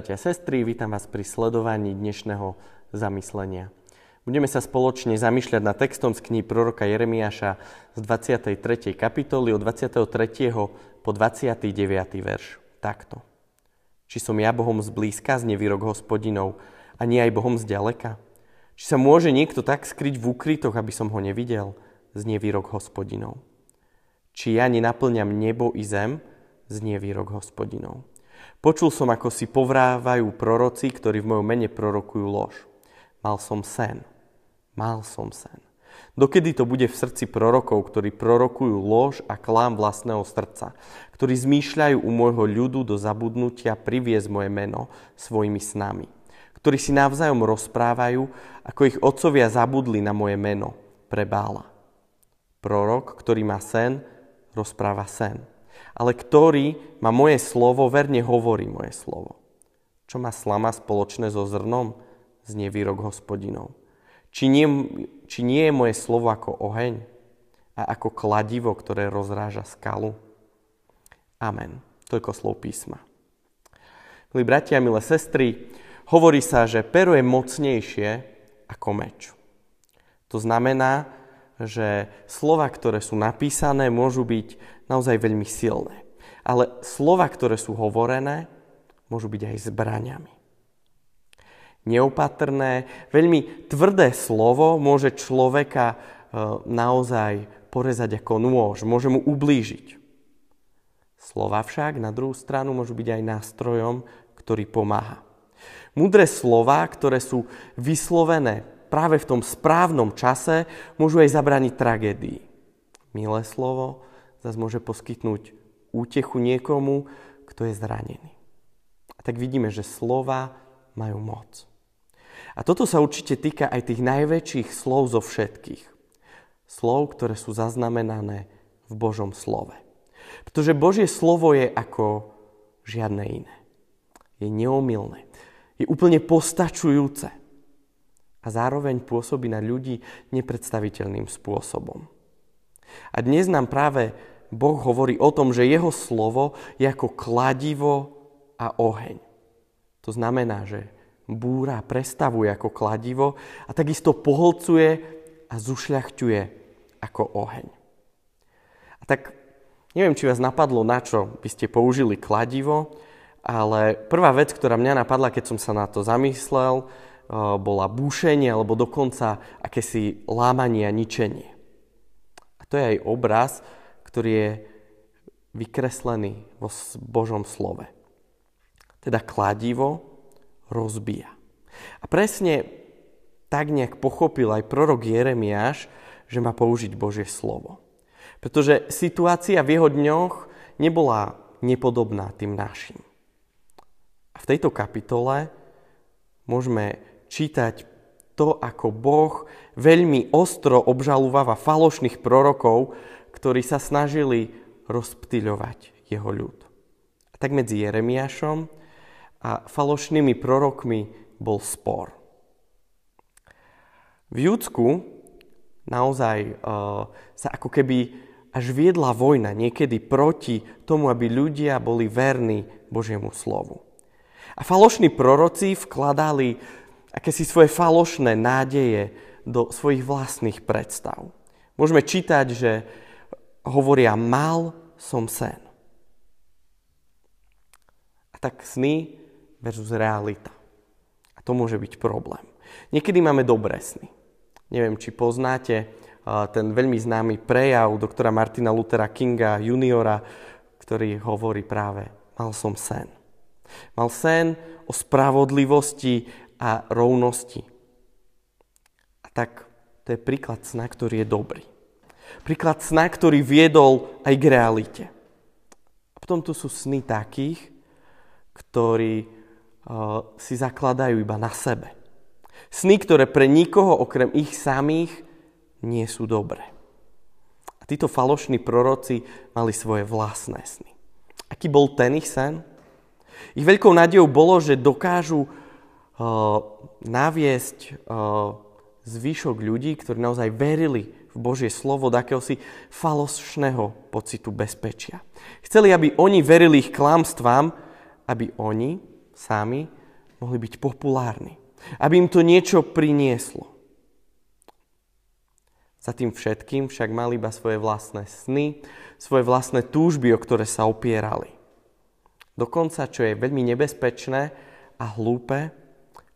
Bratia a sestry, vítam vás pri sledovaní dnešného zamyslenia. Budeme sa spoločne zamýšľať nad textom z knihy proroka Jeremiáša z 23. kapitoly od 23. po 29. verš. Takto. Či som ja Bohom zblízka, znie výrok hospodinov, a nie aj Bohom zďaleka? Či sa môže niekto tak skryť v úkrytoch, aby som ho nevidel? Znie výrok hospodinov. Či ja nenaplňam nebo i zem? Znie výrok hospodinov. Počul som, ako si povrávajú proroci, ktorí v mojom mene prorokujú lož. Mal som sen. Mal som sen. Dokedy to bude v srdci prorokov, ktorí prorokujú lož a klám vlastného srdca, ktorí zmýšľajú u môjho ľudu do zabudnutia priviesť moje meno svojimi snami, ktorí si navzájom rozprávajú, ako ich otcovia zabudli na moje meno, pre. Prorok, ktorý má sen, rozpráva sen ale ktorý má moje slovo, verne hovorí moje slovo. Čo má slama spoločné so zrnom? Znie výrok hospodinov. Či nie, či nie je moje slovo ako oheň a ako kladivo, ktoré rozráža skalu? Amen. Toľko slov písma. Milí bratia, milé sestry, hovorí sa, že pero je mocnejšie ako meč. To znamená, že slova, ktoré sú napísané, môžu byť naozaj veľmi silné. Ale slova, ktoré sú hovorené, môžu byť aj zbraniami. Neopatrné, veľmi tvrdé slovo môže človeka e, naozaj porezať ako nôž, môže mu ublížiť. Slova však na druhú stranu môžu byť aj nástrojom, ktorý pomáha. Mudré slova, ktoré sú vyslovené práve v tom správnom čase môžu aj zabraniť tragédii. Milé slovo zase môže poskytnúť útechu niekomu, kto je zranený. A tak vidíme, že slova majú moc. A toto sa určite týka aj tých najväčších slov zo všetkých. Slov, ktoré sú zaznamenané v Božom slove. Pretože Božie slovo je ako žiadne iné. Je neomilné. Je úplne postačujúce a zároveň pôsobí na ľudí nepredstaviteľným spôsobom. A dnes nám práve Boh hovorí o tom, že jeho slovo je ako kladivo a oheň. To znamená, že búra prestavuje ako kladivo a takisto poholcuje a zušľachťuje ako oheň. A tak neviem, či vás napadlo, na čo by ste použili kladivo, ale prvá vec, ktorá mňa napadla, keď som sa na to zamyslel, bola búšenie alebo dokonca akési lámanie a ničenie. A to je aj obraz, ktorý je vykreslený vo Božom slove. Teda kladivo rozbíja. A presne tak nejak pochopil aj prorok Jeremiáš, že má použiť Božie slovo. Pretože situácia v jeho dňoch nebola nepodobná tým našim. A v tejto kapitole môžeme čítať to, ako Boh veľmi ostro obžalúvava falošných prorokov, ktorí sa snažili rozptýľovať jeho ľud. A tak medzi Jeremiášom a falošnými prorokmi bol spor. V Júdsku naozaj uh, sa ako keby až viedla vojna niekedy proti tomu, aby ľudia boli verní Božiemu slovu. A falošní proroci vkladali akési svoje falošné nádeje do svojich vlastných predstav. Môžeme čítať, že hovoria, mal som sen. A tak sny versus realita. A to môže byť problém. Niekedy máme dobré sny. Neviem, či poznáte ten veľmi známy prejav doktora Martina Luthera Kinga juniora, ktorý hovorí práve, mal som sen. Mal sen o spravodlivosti a rovnosti. A tak to je príklad sna, ktorý je dobrý. Príklad sna, ktorý viedol aj k realite. A potom tu sú sny takých, ktorí uh, si zakladajú iba na sebe. Sny, ktoré pre nikoho okrem ich samých nie sú dobré. A títo falošní proroci mali svoje vlastné sny. Aký bol ten ich sen? Ich veľkou nádejou bolo, že dokážu naviesť zvyšok ľudí, ktorí naozaj verili v Božie slovo do akéhosi falošného pocitu bezpečia. Chceli, aby oni verili ich klamstvám, aby oni sami mohli byť populárni. Aby im to niečo prinieslo. Za tým všetkým však mali iba svoje vlastné sny, svoje vlastné túžby, o ktoré sa opierali. Dokonca, čo je veľmi nebezpečné a hlúpe,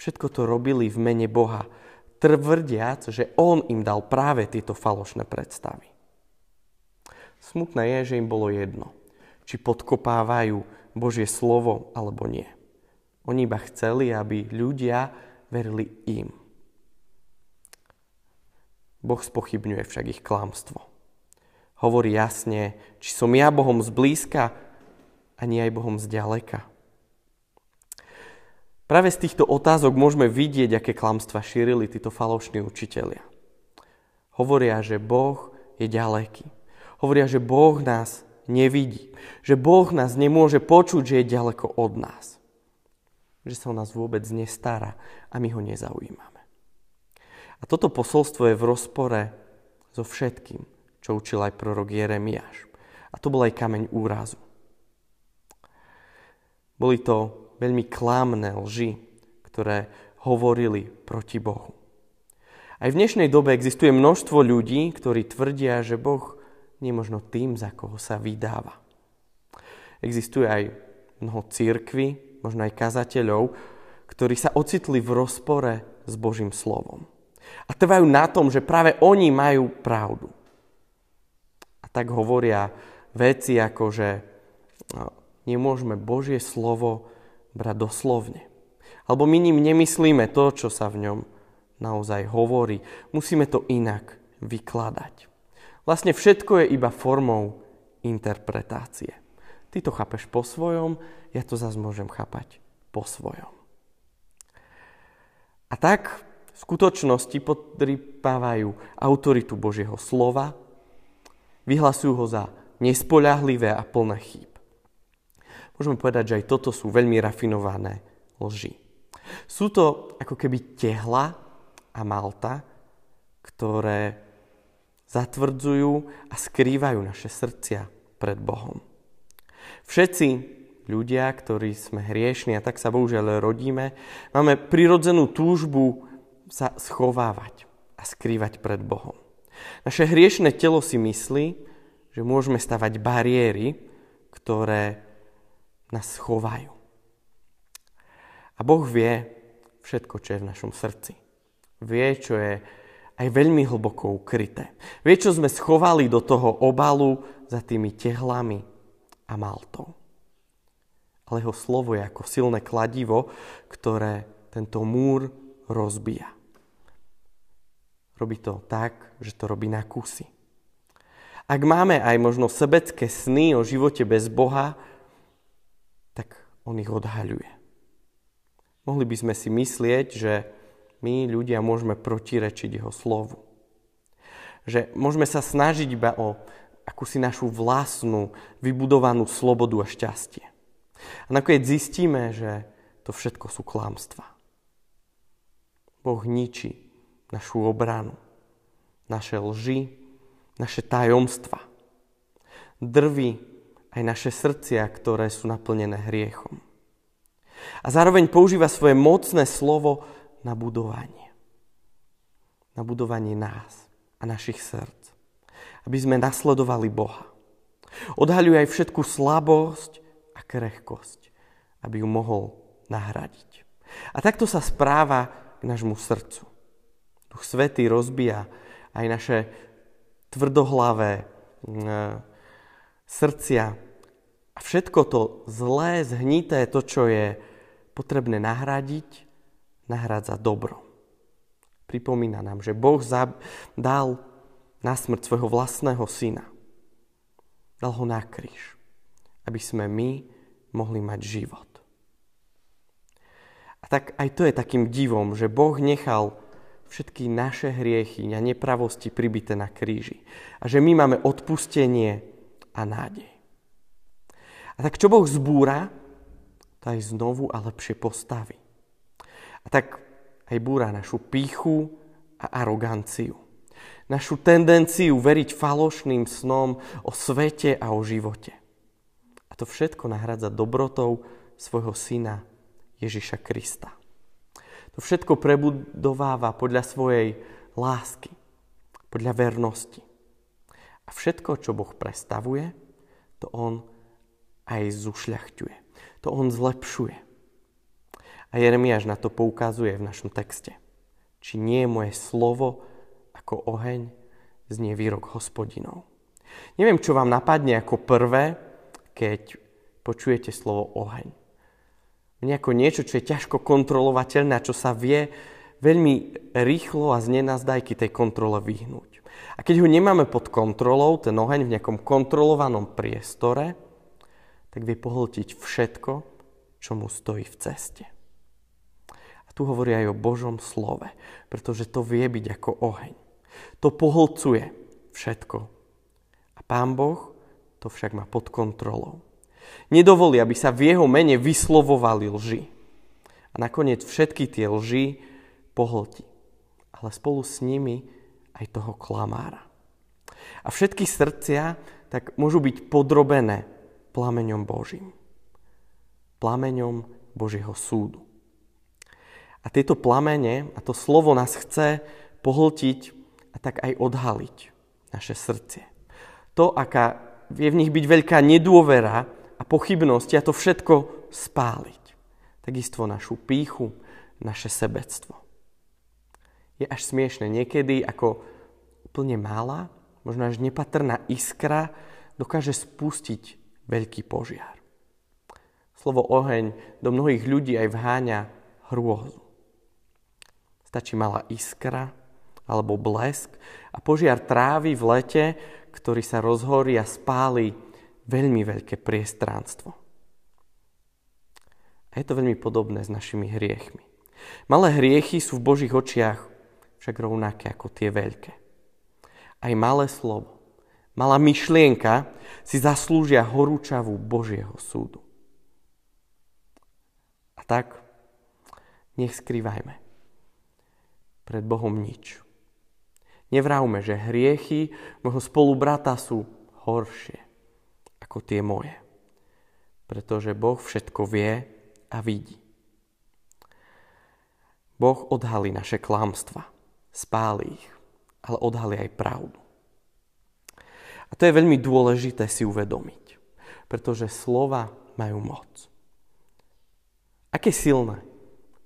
všetko to robili v mene Boha, tvrdiac, že On im dal práve tieto falošné predstavy. Smutné je, že im bolo jedno, či podkopávajú Božie slovo alebo nie. Oni iba chceli, aby ľudia verili im. Boh spochybňuje však ich klamstvo. Hovorí jasne, či som ja Bohom zblízka a nie aj Bohom zďaleka. Práve z týchto otázok môžeme vidieť, aké klamstva šírili títo falošní učitelia. Hovoria, že Boh je ďaleký. Hovoria, že Boh nás nevidí. Že Boh nás nemôže počuť, že je ďaleko od nás. Že sa o nás vôbec nestará a my ho nezaujímame. A toto posolstvo je v rozpore so všetkým, čo učil aj prorok Jeremiáš. A to bol aj kameň úrazu. Boli to veľmi klamné lži, ktoré hovorili proti Bohu. Aj v dnešnej dobe existuje množstvo ľudí, ktorí tvrdia, že Boh nie možno tým, za koho sa vydáva. Existuje aj mnoho církvy, možno aj kazateľov, ktorí sa ocitli v rozpore s Božím slovom a trvajú na tom, že práve oni majú pravdu. A tak hovoria veci ako, že no, nemôžeme Božie slovo brať doslovne. Alebo my ním nemyslíme to, čo sa v ňom naozaj hovorí. Musíme to inak vykladať. Vlastne všetko je iba formou interpretácie. Ty to chápeš po svojom, ja to zase môžem chápať po svojom. A tak skutočnosti podrýpávajú autoritu Božieho slova, vyhlasujú ho za nespoľahlivé a plné chýb. Môžeme povedať, že aj toto sú veľmi rafinované lži. Sú to ako keby tehla a malta, ktoré zatvrdzujú a skrývajú naše srdcia pred Bohom. Všetci ľudia, ktorí sme hriešni a tak sa bohužiaľ rodíme, máme prirodzenú túžbu sa schovávať a skrývať pred Bohom. Naše hriešne telo si myslí, že môžeme stavať bariéry, ktoré nás schovajú. A Boh vie všetko, čo je v našom srdci. Vie, čo je aj veľmi hlboko ukryté. Vie, čo sme schovali do toho obalu za tými tehlami a maltou. Ale jeho slovo je ako silné kladivo, ktoré tento múr rozbíja. Robí to tak, že to robí na kusy. Ak máme aj možno sebecké sny o živote bez Boha, tak on ich odhaľuje. Mohli by sme si myslieť, že my ľudia môžeme protirečiť jeho slovu. Že môžeme sa snažiť iba o akúsi našu vlastnú, vybudovanú slobodu a šťastie. A nakoniec zistíme, že to všetko sú klamstva. Boh ničí našu obranu, naše lži, naše tajomstva. Drví aj naše srdcia, ktoré sú naplnené hriechom. A zároveň používa svoje mocné slovo na budovanie. Na budovanie nás a našich srdc. Aby sme nasledovali Boha. Odhaľuje aj všetku slabosť a krehkosť, aby ju mohol nahradiť. A takto sa správa k nášmu srdcu. Duch Svetý rozbíja aj naše tvrdohlavé srdcia a všetko to zlé, zhnité, to, čo je potrebné nahradiť, nahrádza dobro. Pripomína nám, že Boh dal na smrť svojho vlastného syna. Dal ho na kríž, aby sme my mohli mať život. A tak aj to je takým divom, že Boh nechal všetky naše hriechy a nepravosti pribité na kríži. A že my máme odpustenie a nádej. A tak čo Boh zbúra, to aj znovu a lepšie postaví. A tak aj búra našu píchu a aroganciu. Našu tendenciu veriť falošným snom o svete a o živote. A to všetko nahradza dobrotou svojho syna Ježiša Krista. To všetko prebudováva podľa svojej lásky, podľa vernosti. A všetko, čo Boh prestavuje, to On aj zušľachťuje. To On zlepšuje. A Jeremiáš na to poukazuje v našom texte. Či nie je moje slovo ako oheň, znie výrok hospodinov. Neviem, čo vám napadne ako prvé, keď počujete slovo oheň. Nejako niečo, čo je ťažko kontrolovateľné a čo sa vie veľmi rýchlo a z nenazdajky tej kontrole vyhnúť. A keď ho nemáme pod kontrolou, ten oheň v nejakom kontrolovanom priestore, tak vie pohltiť všetko, čo mu stojí v ceste. A tu hovorí aj o Božom slove, pretože to vie byť ako oheň. To pohlcuje všetko. A Pán Boh to však má pod kontrolou. Nedovolí, aby sa v jeho mene vyslovovali lži. A nakoniec všetky tie lži pohltí. Ale spolu s nimi aj toho klamára. A všetky srdcia tak môžu byť podrobené plameňom Božím. Plameňom Božieho súdu. A tieto plamene a to slovo nás chce pohltiť a tak aj odhaliť naše srdcie. To, aká je v nich byť veľká nedôvera a pochybnosti a to všetko spáliť. Takisto našu píchu, naše sebectvo. Je až smiešne niekedy, ako úplne malá, možno až nepatrná iskra dokáže spustiť veľký požiar. Slovo oheň do mnohých ľudí aj vháňa hrôzu. Stačí malá iskra alebo blesk a požiar trávy v lete, ktorý sa rozhorí a spáli veľmi veľké priestranstvo. A je to veľmi podobné s našimi hriechmi. Malé hriechy sú v Božích očiach však rovnaké ako tie veľké. Aj malé slovo, malá myšlienka si zaslúžia horúčavú Božieho súdu. A tak nech skrývajme pred Bohom nič. Nevravme, že hriechy môjho spolubrata sú horšie ako tie moje. Pretože Boh všetko vie a vidí. Boh odhalí naše klamstva, spáli ich, ale odhalí aj pravdu. A to je veľmi dôležité si uvedomiť, pretože slova majú moc. Aké silné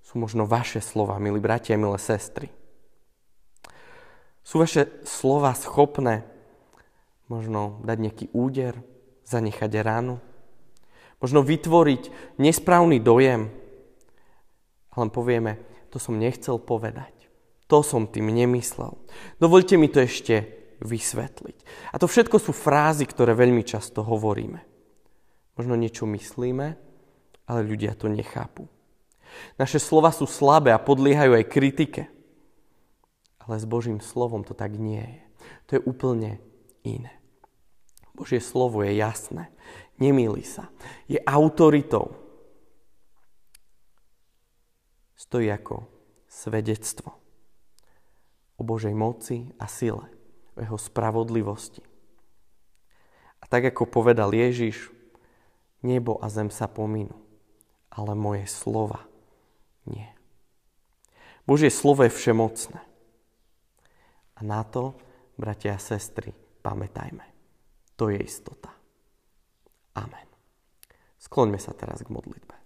sú možno vaše slova, milí bratia milé sestry? Sú vaše slova schopné možno dať nejaký úder, zanechať ránu. Možno vytvoriť nesprávny dojem. Ale povieme, to som nechcel povedať. To som tým nemyslel. Dovolte mi to ešte vysvetliť. A to všetko sú frázy, ktoré veľmi často hovoríme. Možno niečo myslíme, ale ľudia to nechápu. Naše slova sú slabé a podliehajú aj kritike. Ale s Božím slovom to tak nie je. To je úplne iné. Božie slovo je jasné. Nemýli sa. Je autoritou. Stojí ako svedectvo o Božej moci a sile, o jeho spravodlivosti. A tak ako povedal Ježiš, nebo a zem sa pominú, ale moje slova nie. Božie slovo je všemocné. A na to, bratia a sestry, pamätajme. To je istota. Amen. Skloňme sa teraz k modlitbe.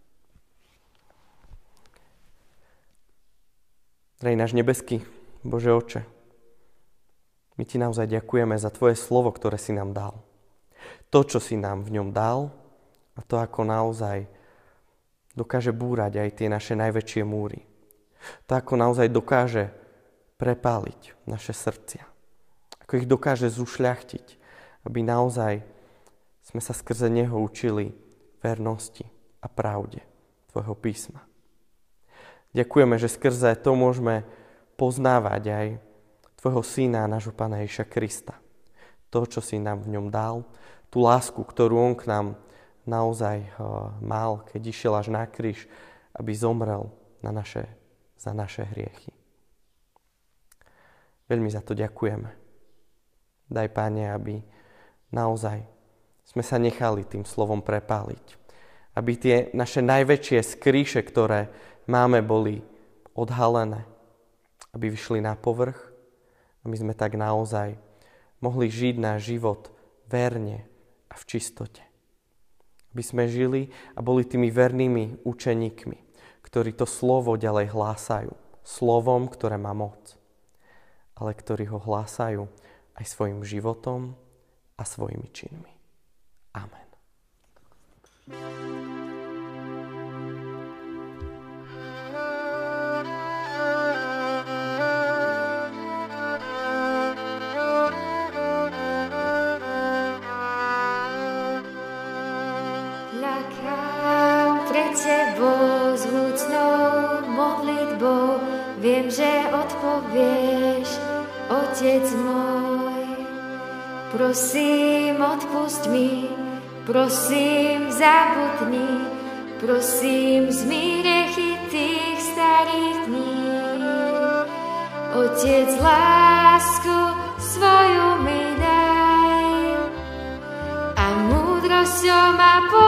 Drahý náš nebeský Bože oče, my ti naozaj ďakujeme za tvoje slovo, ktoré si nám dal. To, čo si nám v ňom dal a to, ako naozaj dokáže búrať aj tie naše najväčšie múry. To, ako naozaj dokáže prepáliť naše srdcia. Ako ich dokáže zušľachtiť aby naozaj sme sa skrze Neho učili vernosti a pravde Tvojho písma. Ďakujeme, že skrze to môžeme poznávať aj Tvojho Syna nášho Pána Ježa Krista. To, čo si nám v ňom dal, tú lásku, ktorú On k nám naozaj eh, mal, keď išiel až na kríž, aby zomrel na naše, za naše hriechy. Veľmi za to ďakujeme. Daj, Páne, aby naozaj sme sa nechali tým slovom prepáliť. aby tie naše najväčšie skríše, ktoré máme, boli odhalené, aby vyšli na povrch, aby sme tak naozaj mohli žiť náš život verne a v čistote. Aby sme žili a boli tými vernými učeníkmi, ktorí to slovo ďalej hlásajú. Slovom, ktoré má moc. Ale ktorí ho hlásajú aj svojim životom a svojimi činmi. Amen. Viem, Prosím, odpust mi, prosím, zabudni, prosím, zmirechy tých starých dní. Otec, lásku svoju mi daj a múdrosťou ma požehnaj.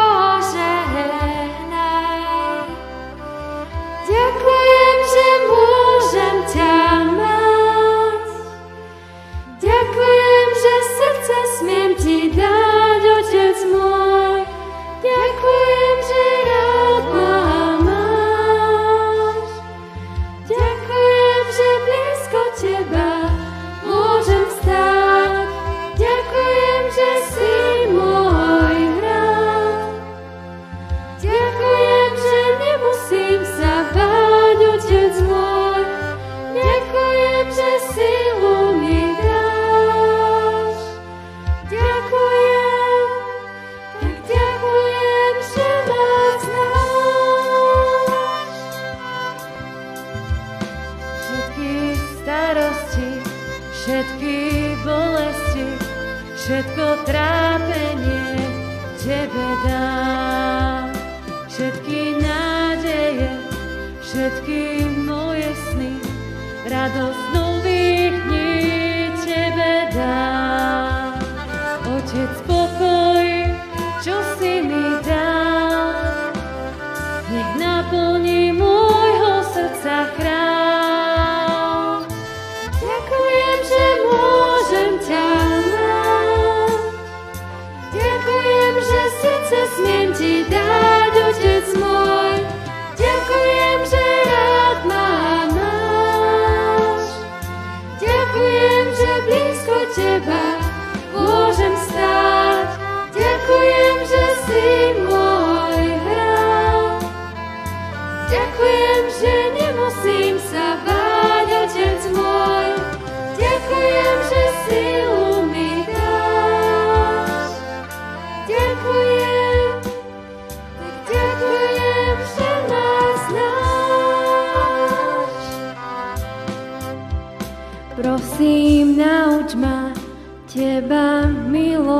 Otec, pokoj,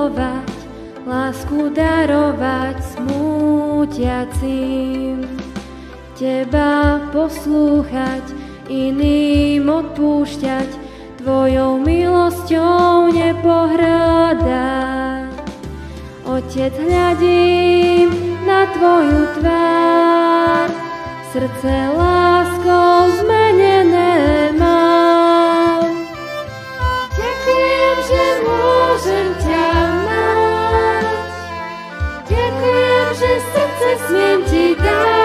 milovať, lásku darovať smútiacim. Teba poslúchať, iným odpúšťať, Tvojou milosťou nepohrádať. Otec, hľadím na Tvoju tvár, srdce láskou mať. Ďakujem, že